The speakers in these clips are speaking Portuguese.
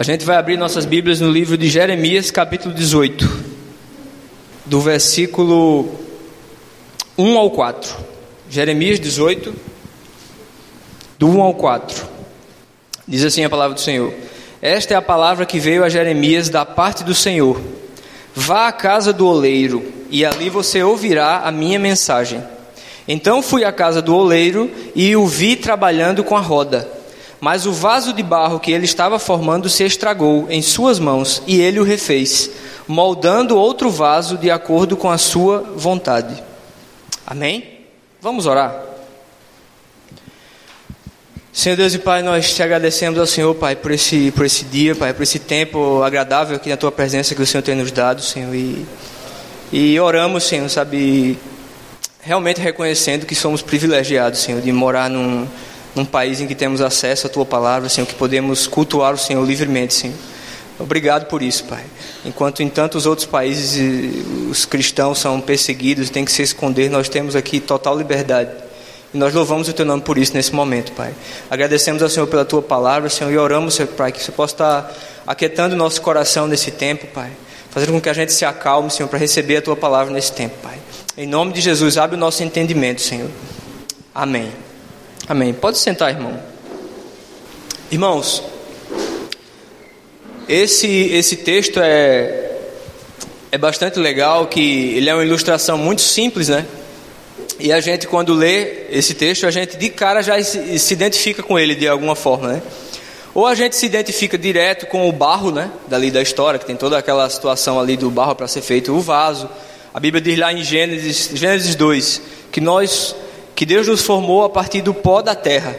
A gente vai abrir nossas Bíblias no livro de Jeremias, capítulo 18, do versículo 1 ao 4. Jeremias 18, do 1 ao 4. Diz assim a palavra do Senhor: Esta é a palavra que veio a Jeremias da parte do Senhor. Vá à casa do oleiro, e ali você ouvirá a minha mensagem. Então fui à casa do oleiro e o vi trabalhando com a roda. Mas o vaso de barro que ele estava formando se estragou em suas mãos e ele o refez, moldando outro vaso de acordo com a sua vontade. Amém? Vamos orar. Senhor Deus e Pai, nós te agradecemos ao Senhor, Pai, por esse, por esse dia, Pai, por esse tempo agradável aqui na Tua presença que o Senhor tem nos dado, Senhor. E, e oramos, Senhor, sabe, realmente reconhecendo que somos privilegiados, Senhor, de morar num, num país em que temos acesso à Tua palavra, Senhor, que podemos cultuar o Senhor livremente, Senhor. Obrigado por isso, Pai. Enquanto em tantos outros países os cristãos são perseguidos têm que se esconder, nós temos aqui total liberdade. E nós louvamos o Teu nome por isso nesse momento, Pai. Agradecemos ao Senhor pela Tua palavra, Senhor, e oramos, Senhor, Pai, que você possa estar aquietando o nosso coração nesse tempo, Pai. Fazendo com que a gente se acalme, Senhor, para receber a Tua palavra nesse tempo, Pai. Em nome de Jesus, abre o nosso entendimento, Senhor. Amém. Amém. Pode sentar, irmão. Irmãos, esse, esse texto é, é bastante legal, que ele é uma ilustração muito simples, né? E a gente, quando lê esse texto, a gente de cara já se, identifica com ele de alguma forma, né? Ou a gente se identifica direto com o barro, né? Dali da história, que tem toda aquela situação ali do barro para ser feito o vaso. A Bíblia diz lá em Gênesis, Gênesis 2, que nós que Deus nos formou a partir do pó da terra.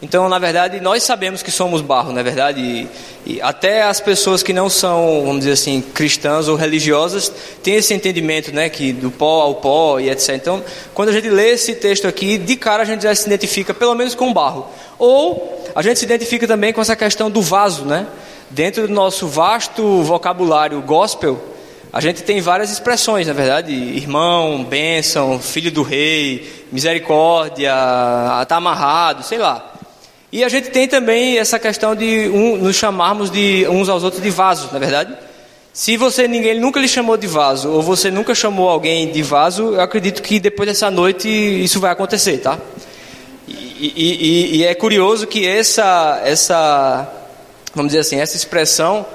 Então, na verdade, nós sabemos que somos barro, na é verdade, e, e, até as pessoas que não são, vamos dizer assim, cristãs ou religiosas têm esse entendimento, né, que do pó ao pó e etc. Então, quando a gente lê esse texto aqui, de cara a gente já se identifica, pelo menos com barro. Ou a gente se identifica também com essa questão do vaso, né? Dentro do nosso vasto vocabulário gospel, a gente tem várias expressões, na verdade, irmão, bênção, filho do rei, misericórdia, está amarrado, sei lá. E a gente tem também essa questão de um, nos chamarmos de uns aos outros de vaso, na verdade. Se você ninguém nunca lhe chamou de vaso ou você nunca chamou alguém de vaso, eu acredito que depois dessa noite isso vai acontecer, tá? E, e, e é curioso que essa essa vamos dizer assim essa expressão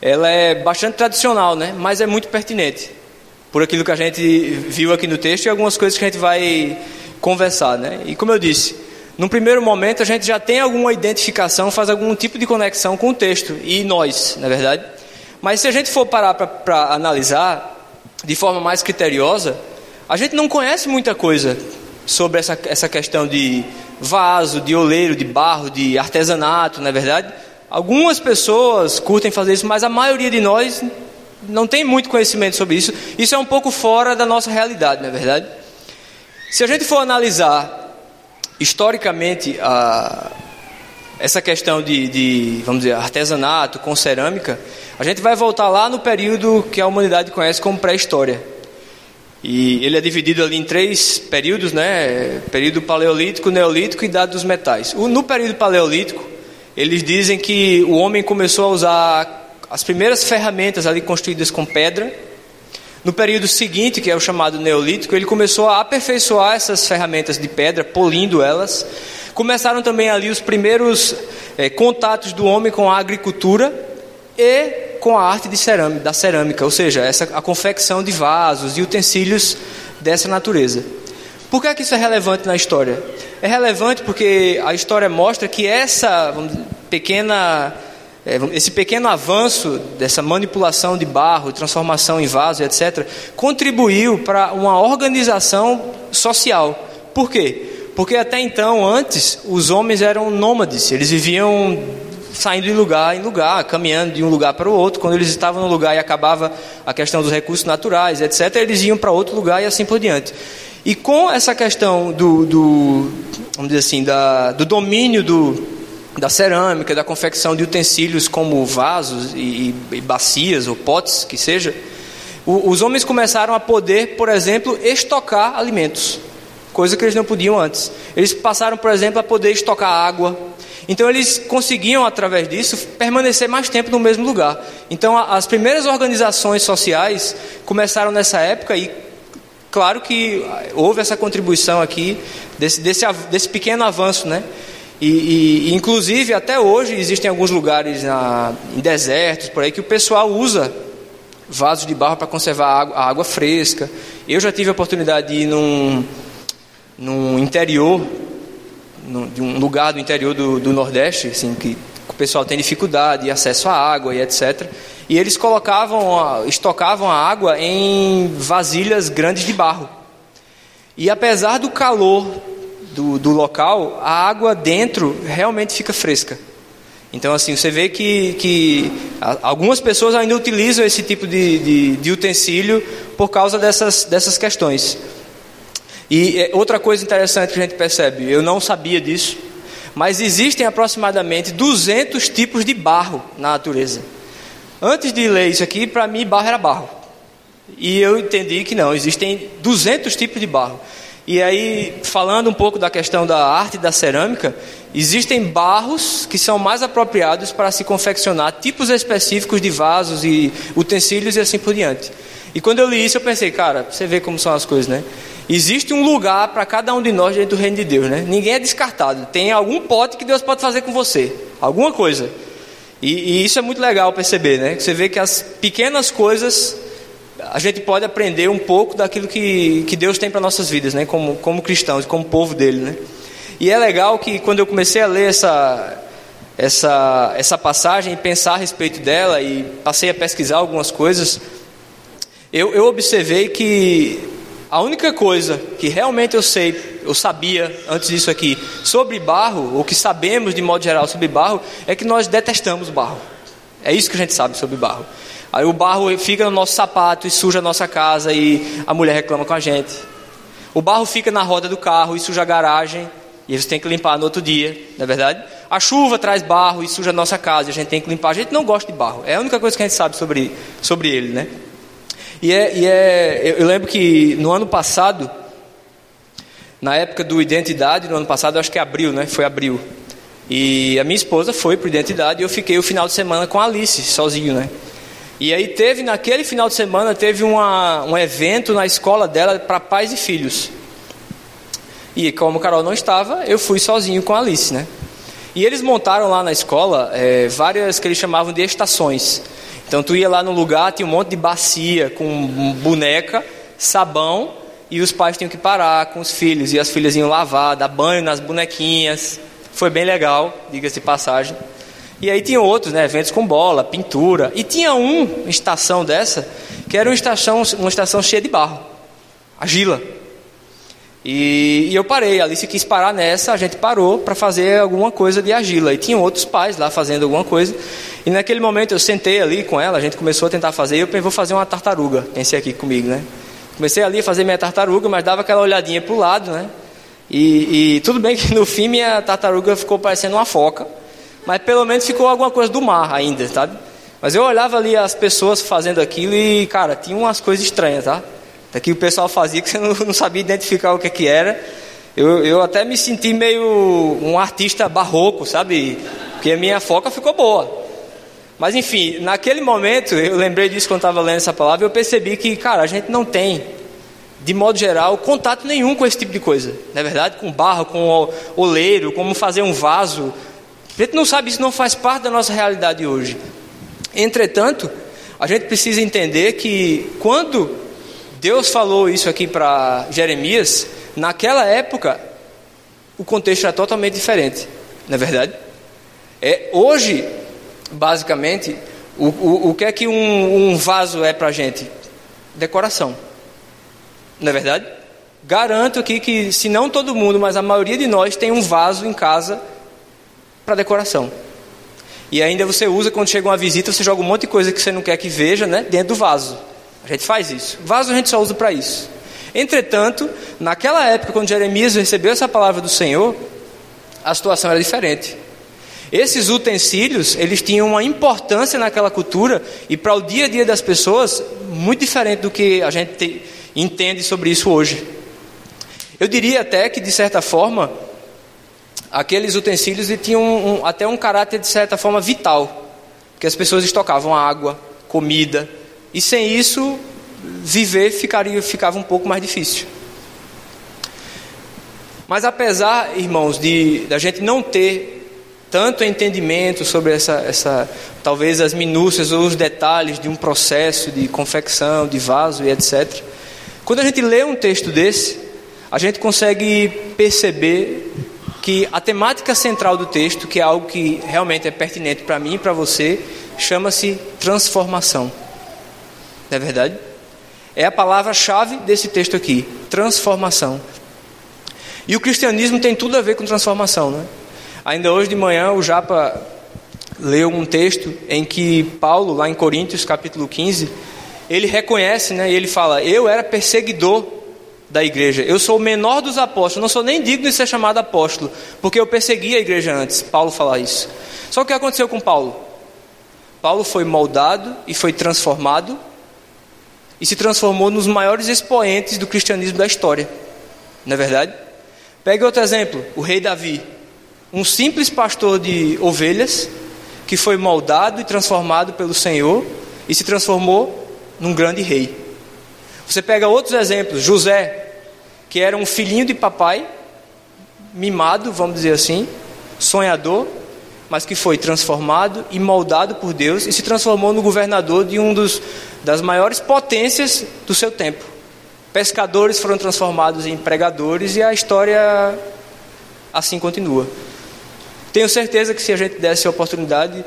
ela é bastante tradicional, né? Mas é muito pertinente por aquilo que a gente viu aqui no texto e algumas coisas que a gente vai conversar, né? E como eu disse, num primeiro momento a gente já tem alguma identificação, faz algum tipo de conexão com o texto e nós, na verdade. Mas se a gente for parar para analisar de forma mais criteriosa, a gente não conhece muita coisa sobre essa, essa questão de vaso, de oleiro, de barro, de artesanato, na verdade. Algumas pessoas curtem fazer isso, mas a maioria de nós não tem muito conhecimento sobre isso. Isso é um pouco fora da nossa realidade, não é verdade? Se a gente for analisar historicamente a, essa questão de, de, vamos dizer, artesanato com cerâmica, a gente vai voltar lá no período que a humanidade conhece como pré-história. E ele é dividido ali em três períodos, né? Período paleolítico, neolítico e idade dos metais. No período paleolítico, eles dizem que o homem começou a usar as primeiras ferramentas ali construídas com pedra. No período seguinte, que é o chamado Neolítico, ele começou a aperfeiçoar essas ferramentas de pedra, polindo elas. Começaram também ali os primeiros é, contatos do homem com a agricultura e com a arte de cerâmica, da cerâmica, ou seja, essa, a confecção de vasos e utensílios dessa natureza. Por que, é que isso é relevante na história? É relevante porque a história mostra que essa dizer, pequena, é, esse pequeno avanço dessa manipulação de barro, transformação em vaso, etc., contribuiu para uma organização social. Por quê? Porque até então, antes, os homens eram nômades, eles viviam saindo de lugar em lugar, caminhando de um lugar para o outro. Quando eles estavam no lugar e acabava a questão dos recursos naturais, etc., eles iam para outro lugar e assim por diante. E com essa questão do, do vamos dizer assim, da, do domínio do, da cerâmica, da confecção de utensílios como vasos e, e bacias ou potes, que seja, o, os homens começaram a poder, por exemplo, estocar alimentos, coisa que eles não podiam antes. Eles passaram, por exemplo, a poder estocar água. Então eles conseguiam, através disso, permanecer mais tempo no mesmo lugar. Então as primeiras organizações sociais começaram nessa época e claro que houve essa contribuição aqui desse, desse, desse pequeno avanço, né? E, e, inclusive até hoje existem alguns lugares na, em desertos por aí que o pessoal usa vasos de barro para conservar a água, a água, fresca. Eu já tive a oportunidade de ir num, num interior, num, de um lugar do interior do, do Nordeste, assim, que o pessoal tem dificuldade de acesso à água e etc. E eles colocavam, estocavam a água em vasilhas grandes de barro. E apesar do calor do, do local, a água dentro realmente fica fresca. Então, assim, você vê que, que algumas pessoas ainda utilizam esse tipo de, de, de utensílio por causa dessas, dessas questões. E é, outra coisa interessante que a gente percebe, eu não sabia disso, mas existem aproximadamente 200 tipos de barro na natureza. Antes de ler isso aqui, para mim, barro era barro. E eu entendi que não, existem 200 tipos de barro. E aí, falando um pouco da questão da arte da cerâmica, existem barros que são mais apropriados para se confeccionar tipos específicos de vasos e utensílios e assim por diante. E quando eu li isso, eu pensei, cara, você vê como são as coisas, né? Existe um lugar para cada um de nós dentro do reino de Deus, né? Ninguém é descartado. Tem algum pote que Deus pode fazer com você, alguma coisa. E, e isso é muito legal perceber, né? Você vê que as pequenas coisas a gente pode aprender um pouco daquilo que, que Deus tem para nossas vidas, né? Como, como cristãos, como povo dele, né? E é legal que quando eu comecei a ler essa, essa, essa passagem e pensar a respeito dela e passei a pesquisar algumas coisas, eu, eu observei que a única coisa que realmente eu sei, eu sabia antes disso aqui, sobre barro, ou que sabemos de modo geral sobre barro, é que nós detestamos barro. É isso que a gente sabe sobre barro. Aí o barro fica no nosso sapato e suja a nossa casa e a mulher reclama com a gente. O barro fica na roda do carro e suja a garagem e você tem que limpar no outro dia, não é verdade? A chuva traz barro e suja a nossa casa e a gente tem que limpar. A gente não gosta de barro. É a única coisa que a gente sabe sobre, sobre ele, né? E é, e é eu lembro que no ano passado, na época do Identidade, no ano passado, acho que é abril, né? Foi abril. E a minha esposa foi para Identidade e eu fiquei o final de semana com a Alice, sozinho, né? E aí teve, naquele final de semana, teve uma, um evento na escola dela para pais e filhos. E como o Carol não estava, eu fui sozinho com a Alice, né? E eles montaram lá na escola é, várias que eles chamavam de estações. Então tu ia lá no lugar, tinha um monte de bacia com boneca, sabão, e os pais tinham que parar com os filhos, e as filhas iam lavar, dar banho nas bonequinhas. Foi bem legal, diga-se de passagem. E aí tinha outros, né, eventos com bola, pintura. E tinha uma estação dessa, que era uma estação, uma estação cheia de barro. Agila. E, e eu parei, a Alice quis parar nessa, a gente parou para fazer alguma coisa de argila. E tinha outros pais lá fazendo alguma coisa. E naquele momento eu sentei ali com ela, a gente começou a tentar fazer, e eu pensei, vou fazer uma tartaruga. Pensei aqui comigo, né? Comecei ali a fazer minha tartaruga, mas dava aquela olhadinha para o lado, né? E, e tudo bem que no fim minha tartaruga ficou parecendo uma foca mas pelo menos ficou alguma coisa do mar ainda, sabe? Mas eu olhava ali as pessoas fazendo aquilo e, cara, tinha umas coisas estranhas, tá? Daqui o pessoal fazia que você não, não sabia identificar o que, que era. Eu, eu até me senti meio um artista barroco, sabe? Porque a minha foca ficou boa. Mas enfim, naquele momento, eu lembrei disso quando estava lendo essa palavra, eu percebi que, cara, a gente não tem, de modo geral, contato nenhum com esse tipo de coisa. Não é verdade? Com barro, com oleiro, como fazer um vaso, a gente não sabe, isso não faz parte da nossa realidade hoje. Entretanto, a gente precisa entender que quando Deus falou isso aqui para Jeremias, naquela época o contexto era totalmente diferente, não é verdade? É, hoje, basicamente, o, o, o que é que um, um vaso é para a gente? Decoração, não é verdade? Garanto aqui que, se não todo mundo, mas a maioria de nós tem um vaso em casa para decoração. E ainda você usa quando chega uma visita, você joga um monte de coisa que você não quer que veja, né, dentro do vaso. A gente faz isso. Vaso a gente só usa para isso. Entretanto, naquela época, quando Jeremias recebeu essa palavra do Senhor, a situação era diferente. Esses utensílios, eles tinham uma importância naquela cultura e para o dia a dia das pessoas, muito diferente do que a gente te, entende sobre isso hoje. Eu diria até que, de certa forma, aqueles utensílios tinham um, um, até um caráter de certa forma vital, porque as pessoas estocavam água, comida, e sem isso viver ficaria ficava um pouco mais difícil. Mas apesar, irmãos, de da gente não ter tanto entendimento sobre essa, essa talvez as minúcias ou os detalhes de um processo de confecção, de vaso e etc. Quando a gente lê um texto desse, a gente consegue perceber que a temática central do texto, que é algo que realmente é pertinente para mim e para você, chama-se transformação. Não é verdade? É a palavra-chave desse texto aqui: transformação. E o cristianismo tem tudo a ver com transformação, né? Ainda hoje de manhã o Japa leu um texto em que Paulo, lá em Coríntios, capítulo 15, ele reconhece, né, e ele fala: Eu era perseguidor da igreja, eu sou o menor dos apóstolos, não sou nem digno de ser chamado apóstolo, porque eu persegui a igreja antes. Paulo fala isso. Só que o que aconteceu com Paulo? Paulo foi moldado e foi transformado e se transformou nos maiores expoentes do cristianismo da história. Não é verdade? Pegue outro exemplo, o rei Davi um simples pastor de ovelhas que foi moldado e transformado pelo Senhor e se transformou num grande rei. Você pega outros exemplos, José, que era um filhinho de papai, mimado, vamos dizer assim, sonhador, mas que foi transformado e moldado por Deus e se transformou no governador de um dos das maiores potências do seu tempo. Pescadores foram transformados em pregadores e a história assim continua. Tenho certeza que se a gente desse a oportunidade,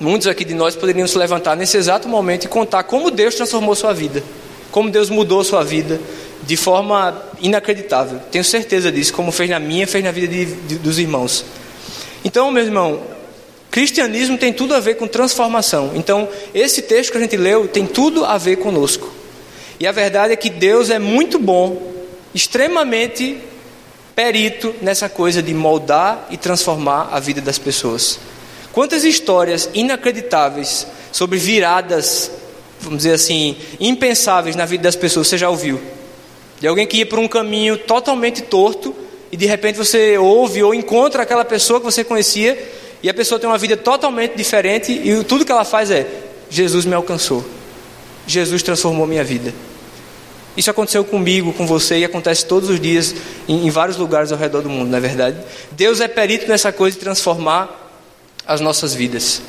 muitos aqui de nós poderiam se levantar nesse exato momento e contar como Deus transformou sua vida, como Deus mudou sua vida de forma inacreditável. Tenho certeza disso, como fez na minha, fez na vida de, de, dos irmãos. Então, meu irmão, cristianismo tem tudo a ver com transformação. Então, esse texto que a gente leu tem tudo a ver conosco. E a verdade é que Deus é muito bom, extremamente perito nessa coisa de moldar e transformar a vida das pessoas. Quantas histórias inacreditáveis sobre viradas, vamos dizer assim, impensáveis na vida das pessoas você já ouviu? De alguém que ia por um caminho totalmente torto e de repente você ouve ou encontra aquela pessoa que você conhecia e a pessoa tem uma vida totalmente diferente e tudo que ela faz é: Jesus me alcançou, Jesus transformou minha vida. Isso aconteceu comigo, com você e acontece todos os dias em, em vários lugares ao redor do mundo, não é verdade? Deus é perito nessa coisa de transformar as nossas vidas.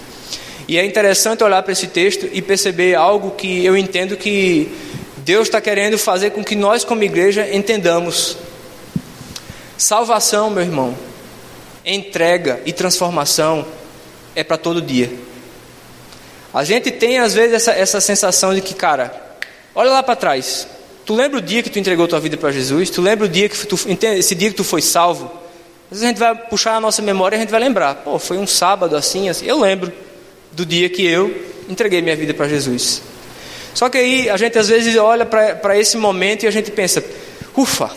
E é interessante olhar para esse texto e perceber algo que eu entendo que Deus está querendo fazer com que nós, como igreja, entendamos. Salvação, meu irmão, entrega e transformação é para todo dia. A gente tem às vezes essa, essa sensação de que, cara, olha lá para trás, Tu lembra o dia que tu entregou tua vida para Jesus? Tu lembra o dia que tu, esse dia que tu foi salvo? Às vezes a gente vai puxar a nossa memória e a gente vai lembrar. Pô, foi um sábado assim, assim. Eu lembro do dia que eu entreguei minha vida para Jesus. Só que aí a gente às vezes olha para esse momento e a gente pensa: ufa,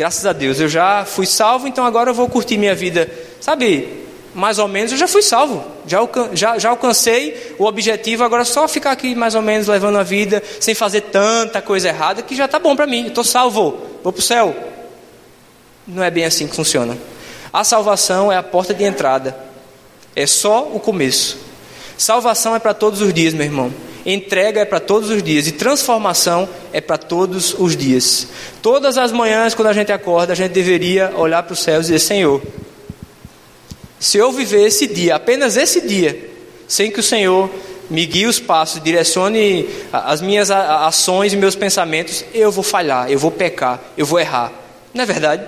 graças a Deus, eu já fui salvo, então agora eu vou curtir minha vida. Sabe, mais ou menos eu já fui salvo, já, já, já alcancei o objetivo, agora é só ficar aqui mais ou menos levando a vida sem fazer tanta coisa errada que já está bom para mim, estou salvo, vou para o céu. Não é bem assim que funciona. A salvação é a porta de entrada, é só o começo. Salvação é para todos os dias, meu irmão. Entrega é para todos os dias e transformação é para todos os dias. Todas as manhãs, quando a gente acorda, a gente deveria olhar para os céus e dizer: Senhor, se eu viver esse dia, apenas esse dia, sem que o Senhor me guie os passos, direcione as minhas ações e meus pensamentos, eu vou falhar, eu vou pecar, eu vou errar. Não é verdade?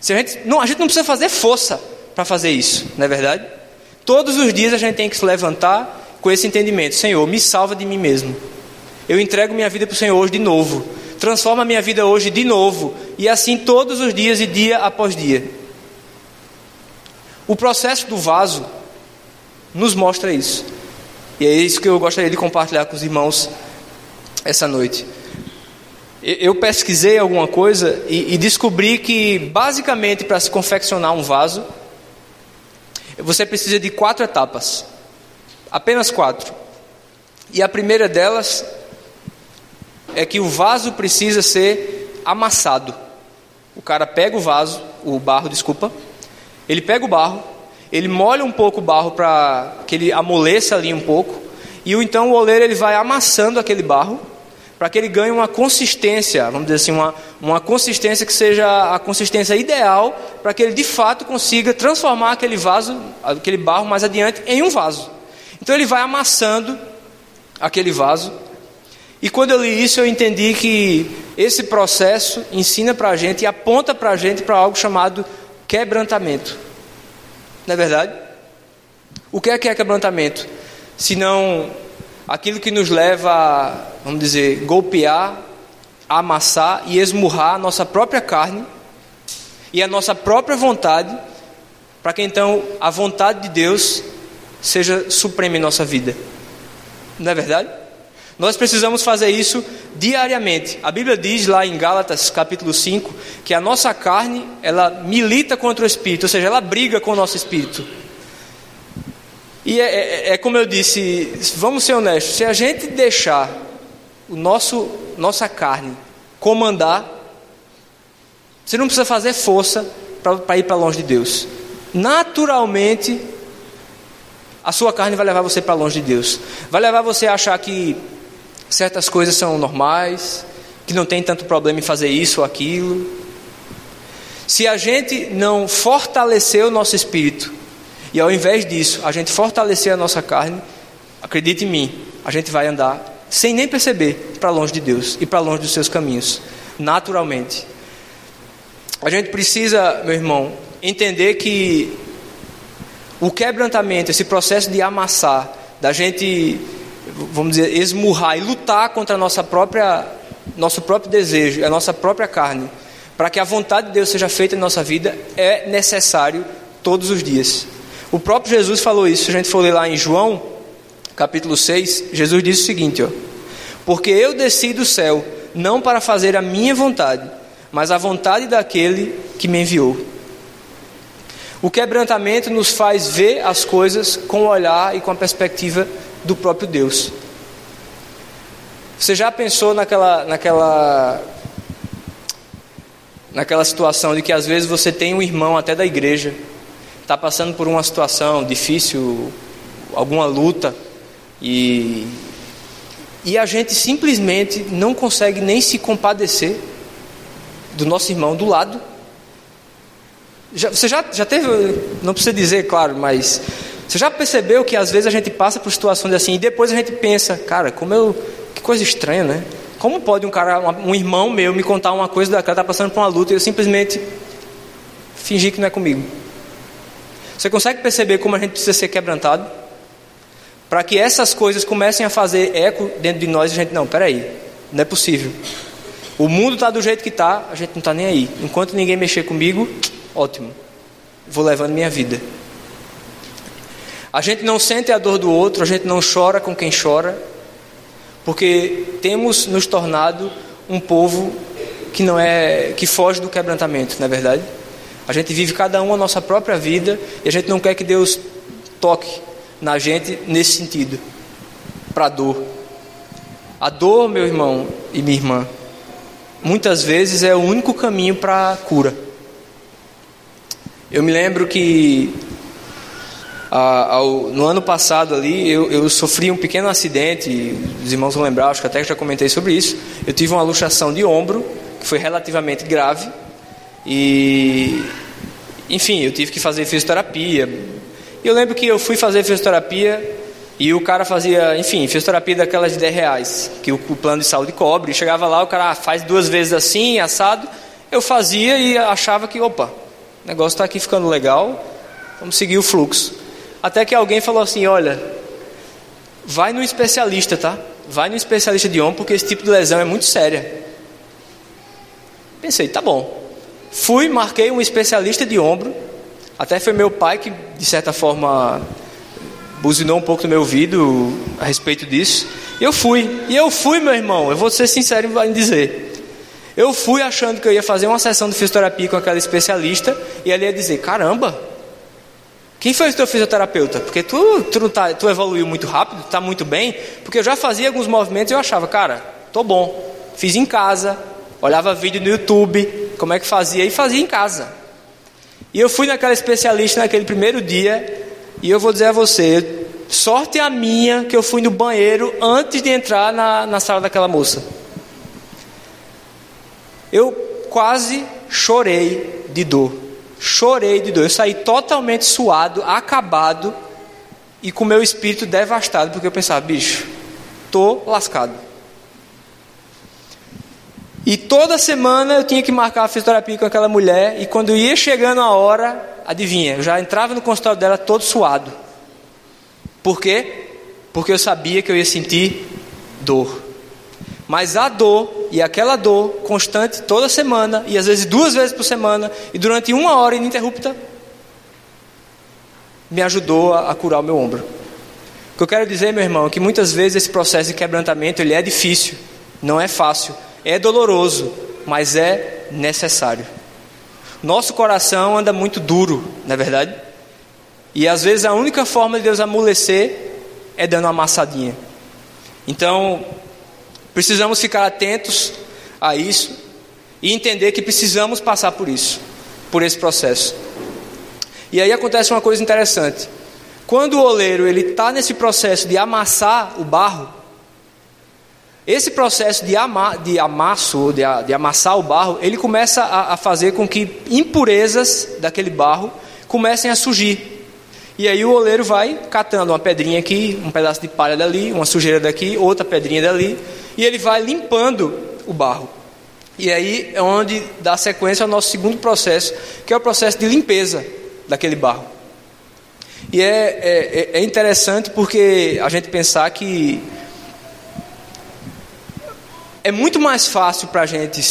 Se a, gente, não, a gente não precisa fazer força para fazer isso, não é verdade? Todos os dias a gente tem que se levantar com esse entendimento: Senhor, me salva de mim mesmo. Eu entrego minha vida para o Senhor hoje de novo. Transforma minha vida hoje de novo. E assim todos os dias e dia após dia. O processo do vaso nos mostra isso. E é isso que eu gostaria de compartilhar com os irmãos essa noite. Eu pesquisei alguma coisa e, e descobri que, basicamente, para se confeccionar um vaso, você precisa de quatro etapas. Apenas quatro. E a primeira delas é que o vaso precisa ser amassado. O cara pega o vaso, o barro, desculpa, Ele pega o barro, ele molha um pouco o barro para que ele amoleça ali um pouco, e então o oleiro ele vai amassando aquele barro para que ele ganhe uma consistência, vamos dizer assim, uma, uma consistência que seja a consistência ideal para que ele de fato consiga transformar aquele vaso, aquele barro mais adiante em um vaso. Então ele vai amassando aquele vaso. E quando eu li isso, eu entendi que esse processo ensina para a gente e aponta para a gente para algo chamado quebrantamento. Não é verdade? O que é que é quebrantamento? Se não aquilo que nos leva a, vamos dizer, golpear, amassar e esmurrar a nossa própria carne e a nossa própria vontade, para que então a vontade de Deus seja suprema em nossa vida. Não é verdade? Nós precisamos fazer isso diariamente. A Bíblia diz lá em Gálatas capítulo 5 que a nossa carne, ela milita contra o espírito, ou seja, ela briga com o nosso espírito. E é, é, é, como eu disse, vamos ser honestos, se a gente deixar o nosso, nossa carne comandar, você não precisa fazer força para ir para longe de Deus. Naturalmente, a sua carne vai levar você para longe de Deus. Vai levar você a achar que certas coisas são normais, que não tem tanto problema em fazer isso ou aquilo. Se a gente não fortalecer o nosso espírito, e ao invés disso, a gente fortalecer a nossa carne, acredite em mim, a gente vai andar sem nem perceber para longe de Deus e para longe dos seus caminhos, naturalmente. A gente precisa, meu irmão, entender que o quebrantamento, esse processo de amassar, da gente, vamos dizer, esmurrar e lutar contra a nossa própria, nosso próprio desejo, a nossa própria carne, para que a vontade de Deus seja feita em nossa vida, é necessário todos os dias. O próprio Jesus falou isso, se a gente for ler lá em João, capítulo 6, Jesus disse o seguinte: ó, Porque eu desci do céu, não para fazer a minha vontade, mas a vontade daquele que me enviou. O quebrantamento nos faz ver as coisas com o olhar e com a perspectiva do próprio Deus. Você já pensou naquela, naquela, naquela situação de que às vezes você tem um irmão até da igreja está passando por uma situação difícil, alguma luta, e, e a gente simplesmente não consegue nem se compadecer do nosso irmão do lado. Já, você já, já teve, não precisa dizer, claro, mas você já percebeu que às vezes a gente passa por situações assim e depois a gente pensa, cara, como eu. Que coisa estranha, né? Como pode um cara, um irmão meu, me contar uma coisa daquela, está passando por uma luta e eu simplesmente fingir que não é comigo? Você consegue perceber como a gente precisa ser quebrantado? Para que essas coisas comecem a fazer eco dentro de nós e a gente, não, peraí, não é possível. O mundo está do jeito que está, a gente não está nem aí. Enquanto ninguém mexer comigo, ótimo, vou levando minha vida. A gente não sente a dor do outro, a gente não chora com quem chora, porque temos nos tornado um povo que não é que foge do quebrantamento, não é verdade? A gente vive cada um a nossa própria vida e a gente não quer que Deus toque na gente nesse sentido, para a dor. A dor, meu irmão e minha irmã, muitas vezes é o único caminho para a cura. Eu me lembro que ah, ao, no ano passado ali eu, eu, sofri um pequeno acidente, os irmãos vão lembrar, acho que até já comentei sobre isso. Eu tive uma luxação de ombro que foi relativamente grave e, enfim, eu tive que fazer fisioterapia. Eu lembro que eu fui fazer fisioterapia e o cara fazia, enfim, fisioterapia daquelas de 10 reais, que o, o plano de saúde cobre. Chegava lá, o cara ah, faz duas vezes assim, assado. Eu fazia e achava que, opa, o negócio está aqui ficando legal, vamos seguir o fluxo. Até que alguém falou assim: olha, vai no especialista, tá? Vai no especialista de ombro, porque esse tipo de lesão é muito séria. Pensei, tá bom. Fui, marquei um especialista de ombro. Até foi meu pai que, de certa forma, buzinou um pouco no meu ouvido a respeito disso. Eu fui. E eu fui, meu irmão. Eu vou ser sincero em dizer. Eu fui achando que eu ia fazer uma sessão de fisioterapia com aquela especialista e ela ia dizer: caramba, quem foi o teu fisioterapeuta? Porque tu, tu, tá, tu evoluiu muito rápido, está muito bem. Porque eu já fazia alguns movimentos e eu achava, cara, tô bom. Fiz em casa, olhava vídeo no YouTube, como é que fazia e fazia em casa. E eu fui naquela especialista naquele primeiro dia, e eu vou dizer a você, sorte a minha que eu fui no banheiro antes de entrar na, na sala daquela moça. Eu quase chorei de dor. Chorei de dor. Eu saí totalmente suado, acabado e com meu espírito devastado, porque eu pensava, bicho, tô lascado. E toda semana eu tinha que marcar a fisioterapia com aquela mulher, e quando ia chegando a hora, adivinha, eu já entrava no consultório dela todo suado. Por quê? Porque eu sabia que eu ia sentir dor. Mas a dor, e aquela dor constante toda semana, e às vezes duas vezes por semana, e durante uma hora ininterrupta, me ajudou a, curar o meu ombro. O que eu quero dizer, meu irmão, é que muitas vezes esse processo de quebrantamento ele é difícil, não é fácil, é doloroso, mas é necessário. Nosso coração anda muito duro, não é verdade? E às vezes a única forma de Deus amolecer é dando uma amassadinha. Então, precisamos ficar atentos a isso e entender que precisamos passar por isso, por esse processo. E aí acontece uma coisa interessante. Quando o oleiro ele está nesse processo de amassar o barro, esse processo de, ama, de amasso, de, de amassar o barro, ele começa a, a fazer com que impurezas daquele barro comecem a surgir. E aí o oleiro vai catando uma pedrinha aqui, um pedaço de palha dali, uma sujeira daqui, outra pedrinha dali, e ele vai limpando o barro. E aí é onde dá sequência ao nosso segundo processo, que é o processo de limpeza daquele barro. E é, é, é interessante porque a gente pensar que é muito mais fácil para a gente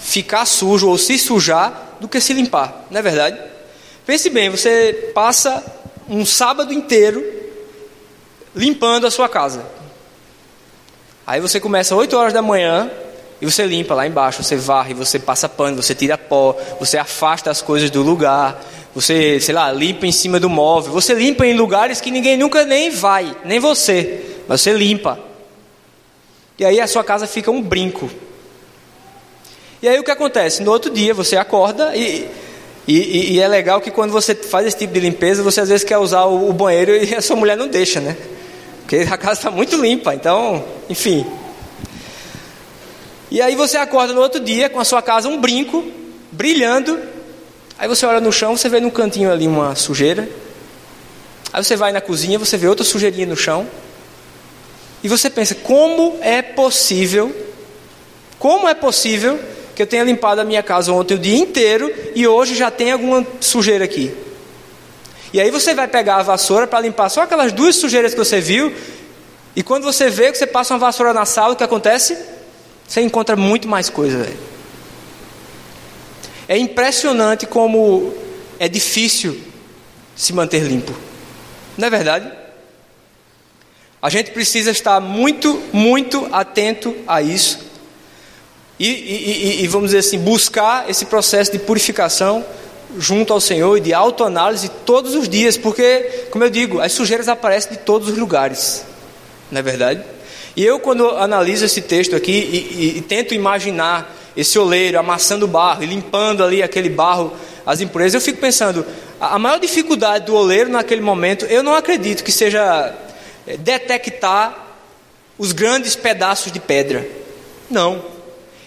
ficar sujo ou se sujar do que se limpar, não é verdade? Pense bem, você passa um sábado inteiro limpando a sua casa. Aí você começa 8 horas da manhã e você limpa lá embaixo, você varre, você passa pano, você tira pó, você afasta as coisas do lugar, você, sei lá, limpa em cima do móvel, você limpa em lugares que ninguém nunca nem vai, nem você, mas você limpa. E aí a sua casa fica um brinco. E aí o que acontece? No outro dia você acorda e e, e, e, é legal que quando você faz esse tipo de limpeza, você às vezes quer usar o, o banheiro e a sua mulher não deixa, né? Porque a casa está muito limpa, então, enfim. E aí você acorda no outro dia com a sua casa um brinco, brilhando. Aí você olha no chão, você vê num cantinho ali uma sujeira. Aí você vai na cozinha, você vê outra sujeirinha no chão. E você pensa, como é possível, como é possível que eu tenha limpado a minha casa ontem o dia inteiro e hoje já tem alguma sujeira aqui. E aí você vai pegar a vassoura para limpar só aquelas duas sujeiras que você viu, e quando você vê que você passa uma vassoura na sala, o que acontece? Você encontra muito mais coisa. Véio. É impressionante como é difícil se manter limpo. Não é verdade? A gente precisa estar muito, muito atento a isso e, e, e, vamos dizer assim, buscar esse processo de purificação junto ao Senhor e de autoanálise todos os dias, porque, como eu digo, as sujeiras aparecem de todos os lugares, não é verdade? E eu, quando analiso esse texto aqui e, e tento imaginar esse oleiro amassando barro e limpando ali aquele barro, as impurezas, eu fico pensando, a maior dificuldade do oleiro naquele momento, eu não acredito que seja eh, detectar os grandes pedaços de pedra. Não.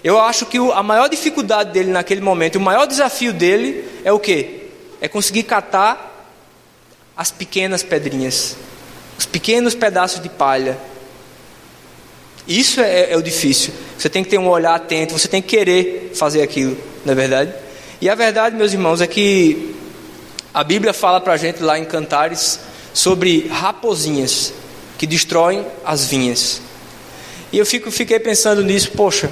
Eu acho que a maior dificuldade dele naquele momento, o maior desafio dele é o que? É conseguir catar as pequenas pedrinhas, os pequenos pedaços de palha. Isso é, é o difícil. Você tem que ter um olhar atento, você tem que querer fazer aquilo, não é verdade? E a verdade, meus irmãos, é que a Bíblia fala para a gente lá em Cantares sobre raposinhas que destroem as vinhas. E eu fico, fiquei pensando nisso, poxa,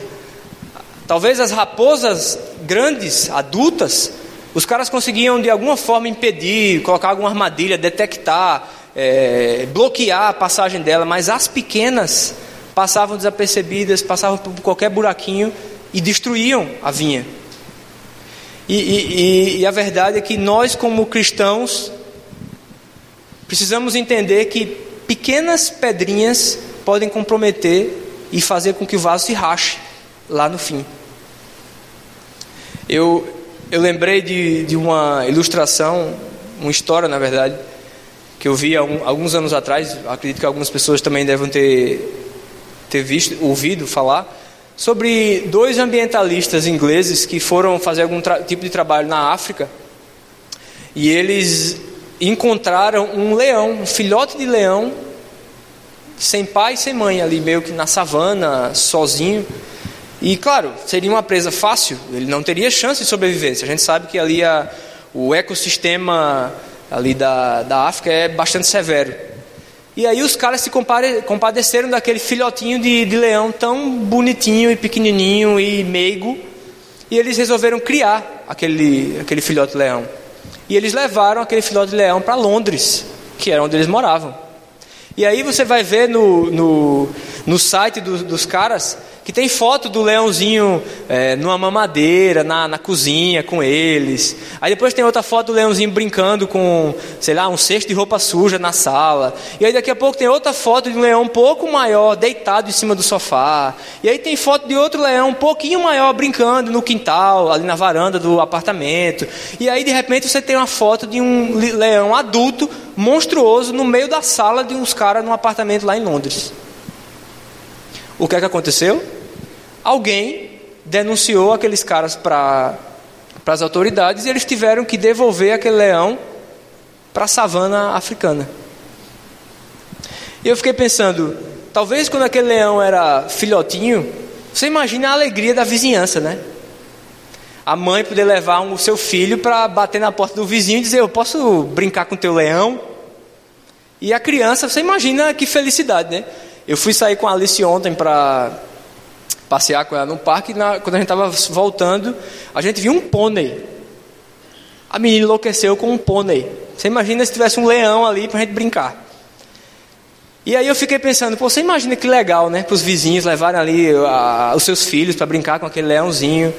Talvez as raposas grandes, adultas, os caras conseguiam de alguma forma impedir, colocar alguma armadilha, detectar, é, bloquear a passagem dela, mas as pequenas passavam desapercebidas, passavam por qualquer buraquinho e destruíam a vinha. E, e, e a verdade é que nós, como cristãos, precisamos entender que pequenas pedrinhas podem comprometer e fazer com que o vaso se rache lá no fim. Eu, eu lembrei de, de uma ilustração, uma história, na verdade, que eu vi alguns anos atrás. Acredito que algumas pessoas também devem ter, ter visto, ouvido falar sobre dois ambientalistas ingleses que foram fazer algum tipo de trabalho na África e eles encontraram um leão, um filhote de leão, sem pai e sem mãe, ali meio que na savana, sozinho. E claro, seria uma presa fácil, ele não teria chance de sobrevivência. A gente sabe que ali a, o ecossistema ali da, da África é bastante severo. E aí os caras se compare, compadeceram daquele filhotinho de, de leão tão bonitinho e pequenininho e meigo, e eles resolveram criar aquele, aquele filhote leão. E eles levaram aquele filhote leão para Londres, que era onde eles moravam. E aí você vai ver no, no, no site do, dos caras que tem foto do leãozinho é, numa mamadeira, na, na cozinha com eles. Aí depois tem outra foto do leãozinho brincando com, sei lá, um cesto de roupa suja na sala. E aí daqui a pouco tem outra foto de um leão um pouco maior, deitado em cima do sofá. E aí tem foto de outro leão um pouquinho maior brincando no quintal, ali na varanda do apartamento. E aí de repente você tem uma foto de um leão adulto, monstruoso, no meio da sala de uns caras num apartamento lá em Londres. O que é que aconteceu? alguém denunciou aqueles caras para as autoridades e eles tiveram que devolver aquele leão para a savana africana. E eu fiquei pensando, talvez quando aquele leão era filhotinho, você imagina a alegria da vizinhança, né? A mãe poder levar o seu filho para bater na porta do vizinho e dizer: Eu posso brincar com teu leão? E a criança, você imagina que felicidade, né? Eu fui sair com a Alice ontem para passear com ela no parque. E na, quando a gente estava voltando, a gente viu um pônei. A menina enlouqueceu com um pônei. Você imagina se tivesse um leão ali para a gente brincar. E aí eu fiquei pensando, você imagina que legal, né? Para os vizinhos levarem ali a, os seus filhos para brincar com aquele leãozinho.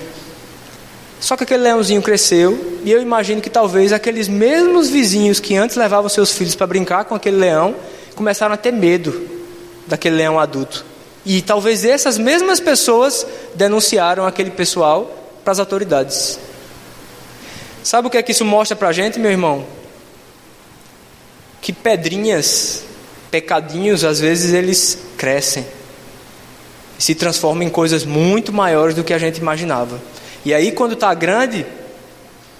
Só que aquele leãozinho cresceu e eu imagino que talvez aqueles mesmos vizinhos que antes levavam seus filhos para brincar com aquele leão começaram a ter medo daquele leão adulto. E talvez essas mesmas pessoas denunciaram aquele pessoal para as autoridades. Sabe o que é que isso mostra para a gente, meu irmão? Que pedrinhas, pecadinhos, às vezes eles crescem e se transformam em coisas muito maiores do que a gente imaginava. E aí, quando está grande,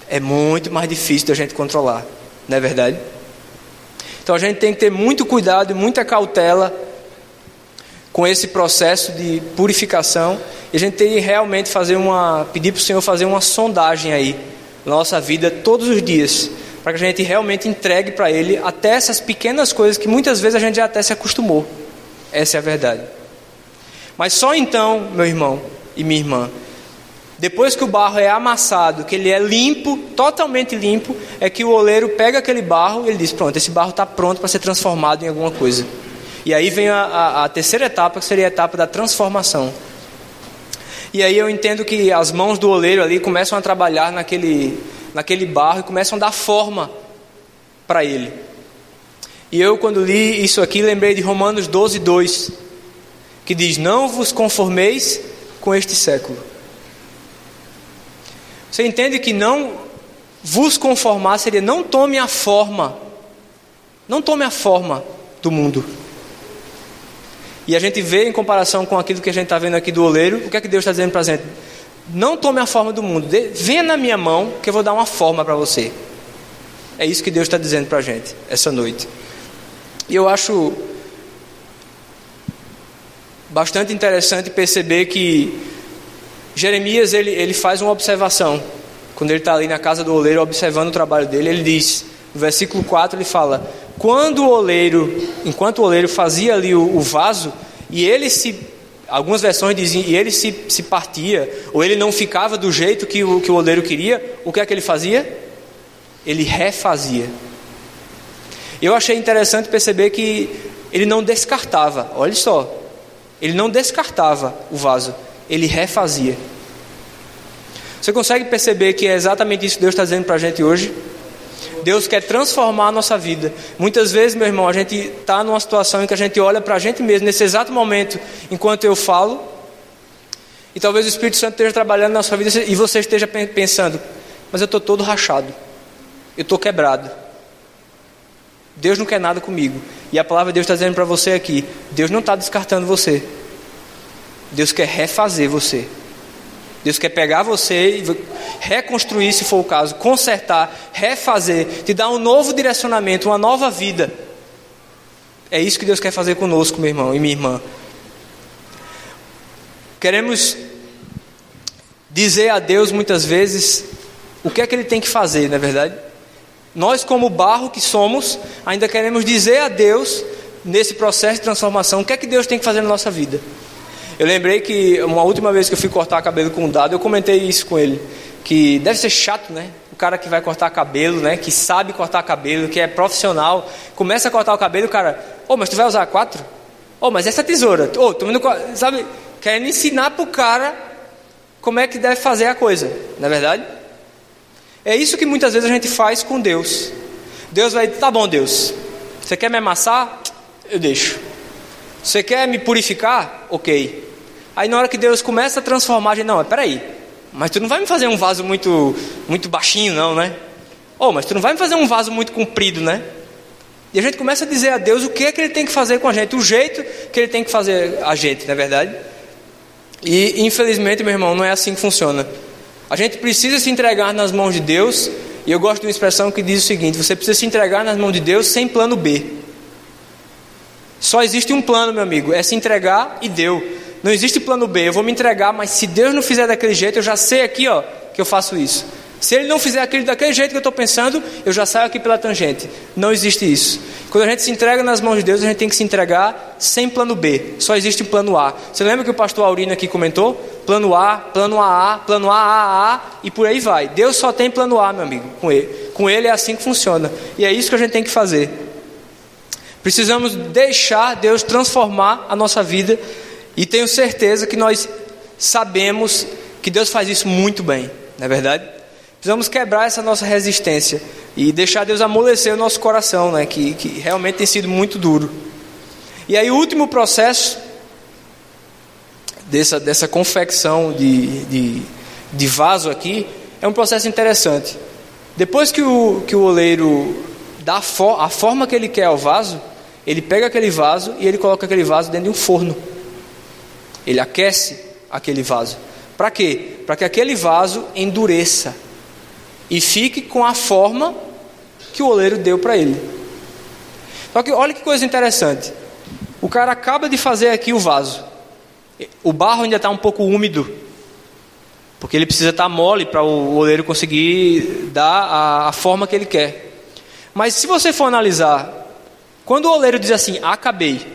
é muito mais difícil da gente controlar, não é verdade? Então a gente tem que ter muito cuidado e muita cautela com esse processo de purificação. E a gente tem que realmente fazer uma. pedir para o Senhor fazer uma sondagem aí na nossa vida todos os dias. Para que a gente realmente entregue para Ele até essas pequenas coisas que muitas vezes a gente já até se acostumou. Essa é a verdade. Mas só então, meu irmão e minha irmã, depois que o barro é amassado, que ele é limpo, totalmente limpo, é que o oleiro pega aquele barro e ele diz: Pronto, esse barro está pronto para ser transformado em alguma coisa. E aí vem a, a, a terceira etapa, que seria a etapa da transformação. E aí eu entendo que as mãos do oleiro ali começam a trabalhar naquele, naquele barro e começam a dar forma para ele. E eu, quando li isso aqui, lembrei de Romanos 12, 2, que diz: Não vos conformeis com este século. Você entende que não vos conformar seria não tome a forma, não tome a forma do mundo. E a gente vê em comparação com aquilo que a gente está vendo aqui do oleiro, o que é que Deus está dizendo para a gente? Não tome a forma do mundo, venha na minha mão que eu vou dar uma forma para você. É isso que Deus está dizendo para a gente essa noite. E eu acho bastante interessante perceber que Jeremias ele, ele faz uma observação. Quando ele está ali na casa do oleiro observando o trabalho dele, ele diz, no versículo 4 ele fala: quando o oleiro, enquanto o oleiro fazia ali o, o vaso, e ele se, algumas versões dizem, e ele se, se partia, ou ele não ficava do jeito que o, que o oleiro queria, o que é que ele fazia? Ele refazia. Eu achei interessante perceber que ele não descartava, olha só, ele não descartava o vaso, ele refazia. Você consegue perceber que é exatamente isso que Deus está dizendo para a gente hoje? Deus quer transformar a nossa vida. Muitas vezes, meu irmão, a gente está numa situação em que a gente olha para a gente mesmo, nesse exato momento, enquanto eu falo, e talvez o Espírito Santo esteja trabalhando na sua vida e você esteja pensando: mas eu estou todo rachado, eu estou quebrado. Deus não quer nada comigo. E a palavra de Deus está dizendo para você aqui: Deus não está descartando você. Deus quer refazer você. Deus quer pegar você e reconstruir, se for o caso, consertar, refazer, te dar um novo direcionamento, uma nova vida. É isso que Deus quer fazer conosco, meu irmão e minha irmã. Queremos dizer a Deus muitas vezes o que é que Ele tem que fazer, não é verdade? Nós, como barro que somos, ainda queremos dizer a Deus, nesse processo de transformação, o que é que Deus tem que fazer na nossa vida. Eu lembrei que uma última vez que eu fui cortar cabelo com o dado, eu comentei isso com ele. Que deve ser chato, né? O cara que vai cortar cabelo, né? Que sabe cortar cabelo, que é profissional, começa a cortar o cabelo, o cara, ô, oh, mas tu vai usar quatro? Ô, oh, mas essa tesoura, ô, oh, tô indo, sabe? Querendo ensinar pro cara como é que deve fazer a coisa, não é verdade? É isso que muitas vezes a gente faz com Deus. Deus vai, tá bom, Deus, você quer me amassar? Eu deixo. Você quer me purificar? Ok. Aí na hora que Deus começa a transformar, a gente, não, peraí, mas tu não vai me fazer um vaso muito, muito baixinho, não, né? Oh, mas tu não vai me fazer um vaso muito comprido, né? E a gente começa a dizer a Deus o que é que Ele tem que fazer com a gente, o jeito que Ele tem que fazer a gente, não é verdade? E infelizmente, meu irmão, não é assim que funciona. A gente precisa se entregar nas mãos de Deus, e eu gosto de uma expressão que diz o seguinte: você precisa se entregar nas mãos de Deus sem plano B. Só existe um plano, meu amigo, é se entregar e deu. Não existe plano B, eu vou me entregar, mas se Deus não fizer daquele jeito, eu já sei aqui, ó, que eu faço isso. Se Ele não fizer aquilo daquele jeito que eu estou pensando, eu já saio aqui pela tangente. Não existe isso. Quando a gente se entrega nas mãos de Deus, a gente tem que se entregar sem plano B. Só existe plano A. Você lembra que o pastor Aurino aqui comentou? Plano A, plano AA, plano AAA e por aí vai. Deus só tem plano A, meu amigo, com ele. Com ele é assim que funciona. E é isso que a gente tem que fazer. Precisamos deixar Deus transformar a nossa vida e tenho certeza que nós sabemos que Deus faz isso muito bem, não é verdade? Precisamos quebrar essa nossa resistência e deixar Deus amolecer o nosso coração, né? que, que realmente tem sido muito duro. E aí, o último processo dessa, dessa confecção de, de, de vaso aqui é um processo interessante. Depois que o, que o oleiro dá a, for, a forma que ele quer ao vaso, ele pega aquele vaso e ele coloca aquele vaso dentro de um forno. Ele aquece aquele vaso. Para quê? Para que aquele vaso endureça e fique com a forma que o oleiro deu para ele. Só que olha que coisa interessante. O cara acaba de fazer aqui o vaso. O barro ainda está um pouco úmido, porque ele precisa estar tá mole para o oleiro conseguir dar a, a forma que ele quer. Mas se você for analisar, quando o oleiro diz assim, acabei,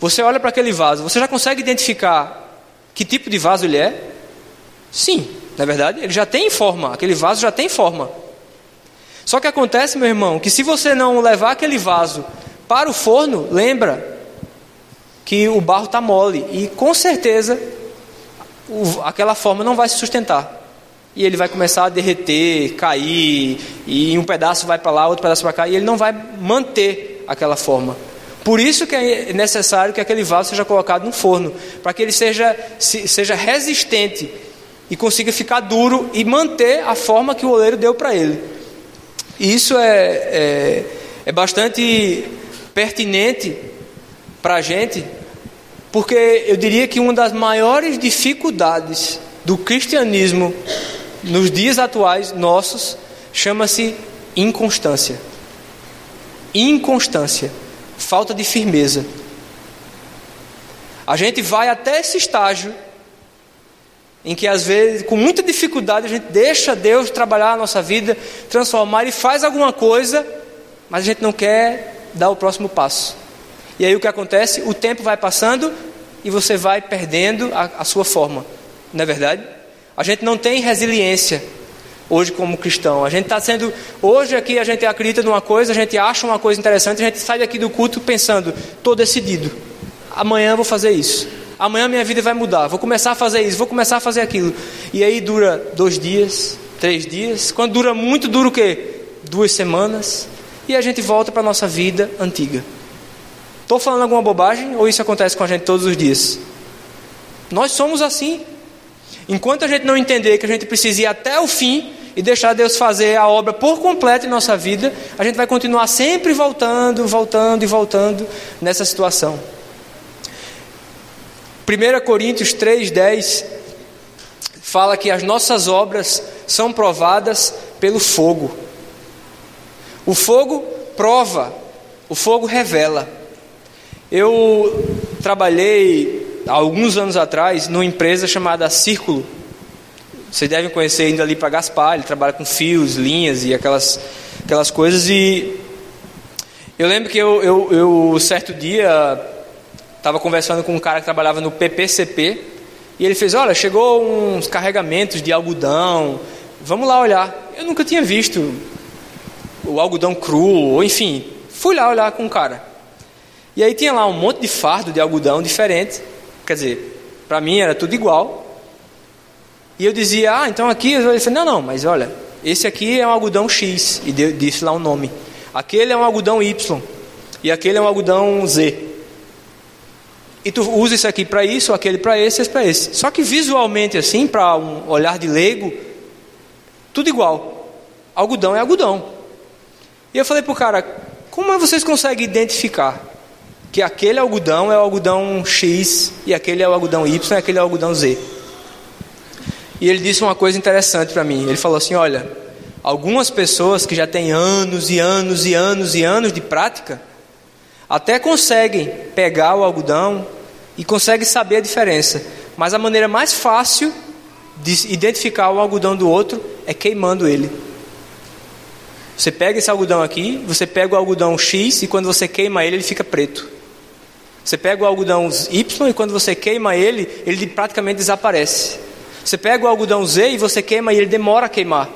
você olha para aquele vaso, você já consegue identificar que tipo de vaso ele é? Sim, na é verdade, ele já tem forma, aquele vaso já tem forma. Só que acontece, meu irmão, que se você não levar aquele vaso para o forno, lembra que o barro está mole e com certeza o, aquela forma não vai se sustentar. E ele vai começar a derreter, cair, e um pedaço vai para lá, outro pedaço para cá, e ele não vai manter aquela forma. Por isso que é necessário que aquele vaso seja colocado no forno, para que ele seja, seja resistente e consiga ficar duro e manter a forma que o oleiro deu para ele. E isso é, é, é bastante pertinente para a gente, porque eu diria que uma das maiores dificuldades do cristianismo nos dias atuais nossos chama-se inconstância. Inconstância falta de firmeza. A gente vai até esse estágio em que às vezes, com muita dificuldade, a gente deixa Deus trabalhar a nossa vida, transformar e faz alguma coisa, mas a gente não quer dar o próximo passo. E aí o que acontece? O tempo vai passando e você vai perdendo a, a sua forma, não é verdade? A gente não tem resiliência hoje como cristão. A gente está sendo, hoje aqui a gente acredita numa coisa, a gente acha uma coisa interessante, a gente sai daqui do culto pensando, estou decidido, amanhã vou fazer isso, amanhã minha vida vai mudar, vou começar a fazer isso, vou começar a fazer aquilo. E aí dura dois dias, três dias, quando dura muito, dura o quê? Duas semanas, e a gente volta para a nossa vida antiga. Estou falando alguma bobagem ou isso acontece com a gente todos os dias? Nós somos assim. Enquanto a gente não entender que a gente precisa ir até o fim e deixar Deus fazer a obra por completo em nossa vida, a gente vai continuar sempre voltando, voltando e voltando nessa situação. 1 Coríntios 3,10 fala que as nossas obras são provadas pelo fogo. O fogo prova, o fogo revela. Eu trabalhei alguns anos atrás numa empresa chamada Círculo. Vocês devem conhecer indo ali para Gaspar, ele trabalha com fios, linhas e aquelas, aquelas coisas. E eu lembro que eu, eu, eu certo dia estava conversando com um cara que trabalhava no PPCP e ele fez: Olha, chegou uns carregamentos de algodão, vamos lá olhar. Eu nunca tinha visto o algodão cru, ou enfim, fui lá olhar com o cara. E aí tinha lá um monte de fardo de algodão diferente, quer dizer, para mim era tudo igual. E eu dizia: Ah, então aqui. Ele falou: Não, não, mas olha, esse aqui é um algodão X, e disse lá o um nome. Aquele é um algodão Y, e aquele é um algodão Z. E tu usa isso aqui para isso, aquele para esse, esse para esse. Só que visualmente assim, para um olhar de leigo, tudo igual. Algodão é algodão. E eu falei pro cara, como vocês conseguem identificar que aquele algodão é o algodão X e aquele é o algodão Y e aquele é o algodão Z? E ele disse uma coisa interessante para mim. Ele falou assim: olha, algumas pessoas que já têm anos e anos e anos e anos de prática, até conseguem pegar o algodão e conseguem saber a diferença, mas a maneira mais fácil de identificar o algodão do outro é queimando ele. Você pega esse algodão aqui, você pega o algodão X e quando você queima ele, ele fica preto. Você pega o algodão Y e quando você queima ele, ele praticamente desaparece. Você pega o algodão Z e você queima e ele demora a queimar.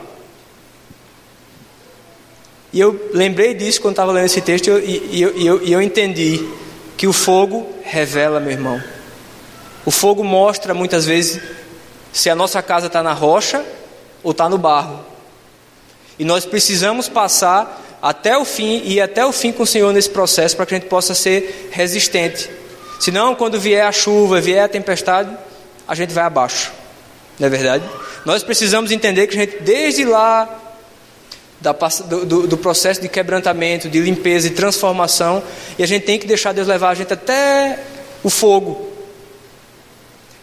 E eu lembrei disso quando estava lendo esse texto e, e, e, eu, e eu entendi que o fogo revela, meu irmão. O fogo mostra muitas vezes se a nossa casa está na rocha ou está no barro. E nós precisamos passar até o fim e ir até o fim com o Senhor nesse processo para que a gente possa ser resistente. Senão, quando vier a chuva, vier a tempestade, a gente vai abaixo. Não é verdade? Nós precisamos entender que a gente, desde lá da, do, do, do, processo de quebrantamento, de limpeza e transformação, e a gente tem que deixar Deus levar a gente até o fogo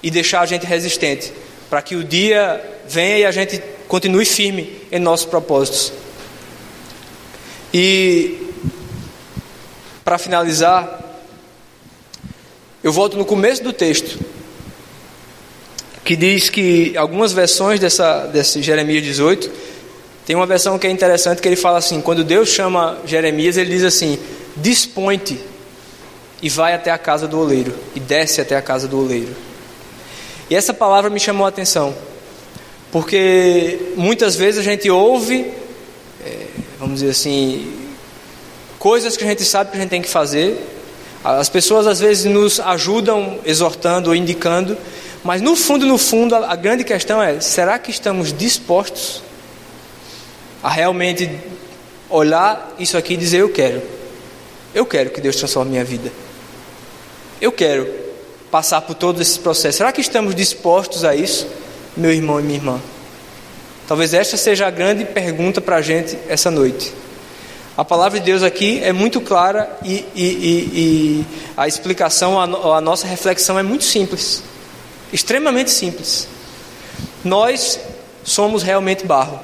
e deixar a gente resistente, para que o dia venha e a gente continue firme em nossos propósitos. E para finalizar, eu volto no começo do texto, que diz que algumas versões dessa, desse Jeremias 18 tem uma versão que é interessante que ele fala assim: quando Deus chama Jeremias, ele diz assim: dispõe-te e vai até a casa do oleiro, e desce até a casa do oleiro. E essa palavra me chamou a atenção, porque muitas vezes a gente ouve, é, vamos dizer assim, coisas que a gente sabe que a gente tem que fazer, as pessoas às vezes nos ajudam exortando ou indicando, mas no fundo, no fundo, a, a grande questão é: será que estamos dispostos a realmente olhar isso aqui e dizer: Eu quero. Eu quero que Deus transforme minha vida. Eu quero passar por todos esses processos. Será que estamos dispostos a isso, meu irmão e minha irmã? Talvez esta seja a grande pergunta para a gente essa noite. A palavra de Deus aqui é muito clara e, e, e, e a explicação, a, a nossa reflexão é muito simples, extremamente simples. Nós somos realmente barro.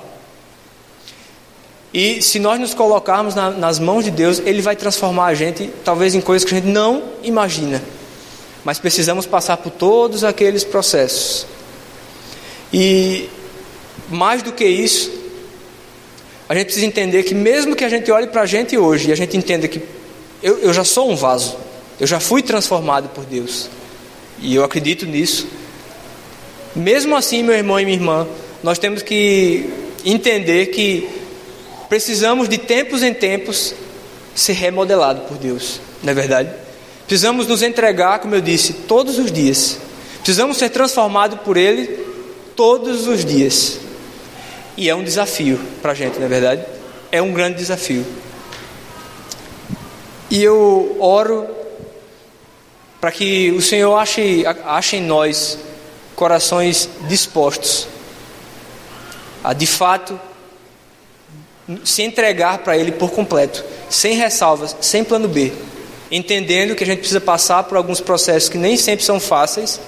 E se nós nos colocarmos na, nas mãos de Deus, Ele vai transformar a gente, talvez em coisas que a gente não imagina. Mas precisamos passar por todos aqueles processos. E mais do que isso, a gente precisa entender que mesmo que a gente olhe para a gente hoje e a gente entenda que eu, eu já sou um vaso, eu já fui transformado por Deus, e eu acredito nisso. Mesmo assim, meu irmão e minha irmã, nós temos que entender que precisamos de tempos em tempos ser remodelado por Deus, não é verdade? Precisamos nos entregar, como eu disse, todos os dias. Precisamos ser transformados por Ele todos os dias. E é um desafio para a gente, não é verdade? É um grande desafio. E eu oro para que o Senhor ache, ache em nós corações dispostos a de fato se entregar para Ele por completo, sem ressalvas, sem plano B, entendendo que a gente precisa passar por alguns processos que nem sempre são fáceis,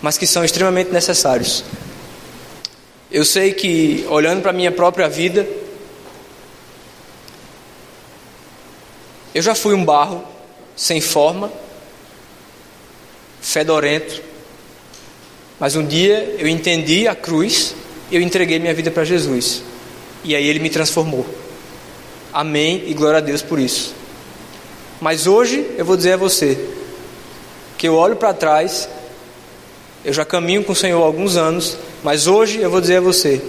mas que são extremamente necessários. Eu sei que, olhando para a minha própria vida, eu já fui um barro sem forma, fedorento, mas um dia eu entendi a cruz, eu entreguei minha vida para Jesus. E aí ele me transformou. Amém e glória a Deus por isso. Mas hoje eu vou dizer a você que eu olho para trás, eu já caminho com o Senhor há alguns anos, mas hoje eu vou dizer a você,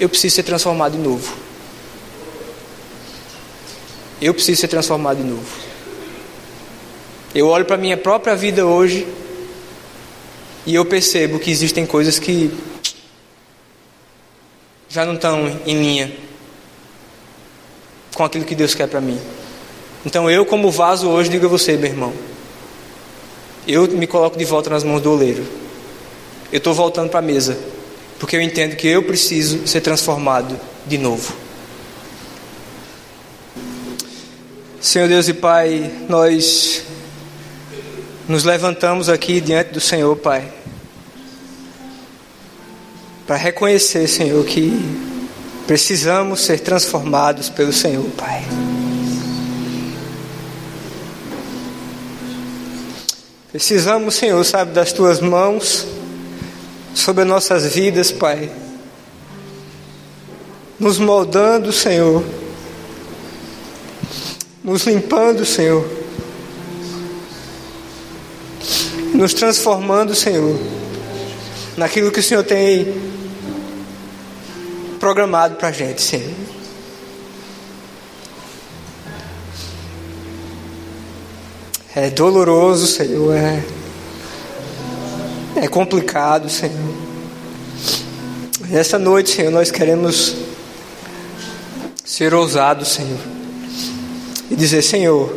eu preciso ser transformado de novo. Eu preciso ser transformado de novo. Eu olho para a minha própria vida hoje e eu percebo que existem coisas que já não estão em linha com aquilo que Deus quer para mim. Então eu, como vaso hoje, digo a você, meu irmão, eu me coloco de volta nas mãos do oleiro. Eu estou voltando para a mesa, porque eu entendo que eu preciso ser transformado de novo. Senhor Deus e Pai, nós nos levantamos aqui diante do Senhor, Pai para reconhecer, Senhor, que precisamos ser transformados pelo Senhor, Pai. Precisamos, Senhor, sabe, das tuas mãos sobre as nossas vidas, Pai. Nos moldando, Senhor. Nos limpando, Senhor. Nos transformando, Senhor. Naquilo que o Senhor tem programado para a gente, Senhor. É doloroso, Senhor. É, é complicado, Senhor. Nessa noite, Senhor, nós queremos ser ousados, Senhor. E dizer: Senhor,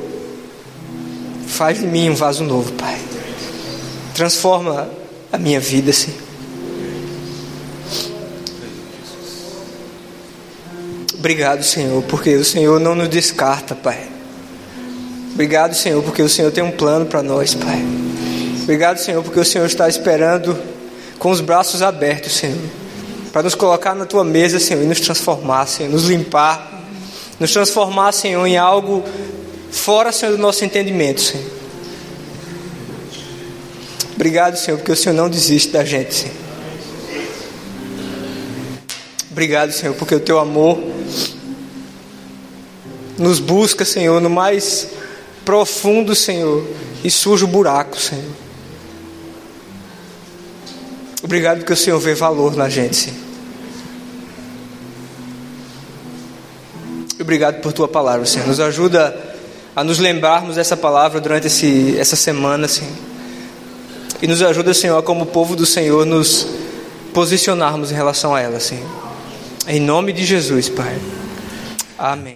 faz de mim um vaso novo, Pai. Transforma a minha vida, Senhor. Obrigado, Senhor, porque o Senhor não nos descarta, Pai. Obrigado, Senhor, porque o Senhor tem um plano para nós, Pai. Obrigado, Senhor, porque o Senhor está esperando com os braços abertos, Senhor, para nos colocar na tua mesa, Senhor, e nos transformar, Senhor, nos limpar, nos transformar, Senhor, em algo fora, Senhor, do nosso entendimento, Senhor. Obrigado, Senhor, porque o Senhor não desiste da gente, Senhor. Obrigado, Senhor, porque o teu amor nos busca, Senhor, no mais profundo, Senhor, e sujo buraco, Senhor. Obrigado porque o Senhor vê valor na gente, Senhor. Obrigado por tua palavra, Senhor. Nos ajuda a nos lembrarmos dessa palavra durante esse, essa semana, Senhor. E nos ajuda, Senhor, como povo do Senhor, nos posicionarmos em relação a ela, Senhor. Em nome de Jesus, Pai. Amém.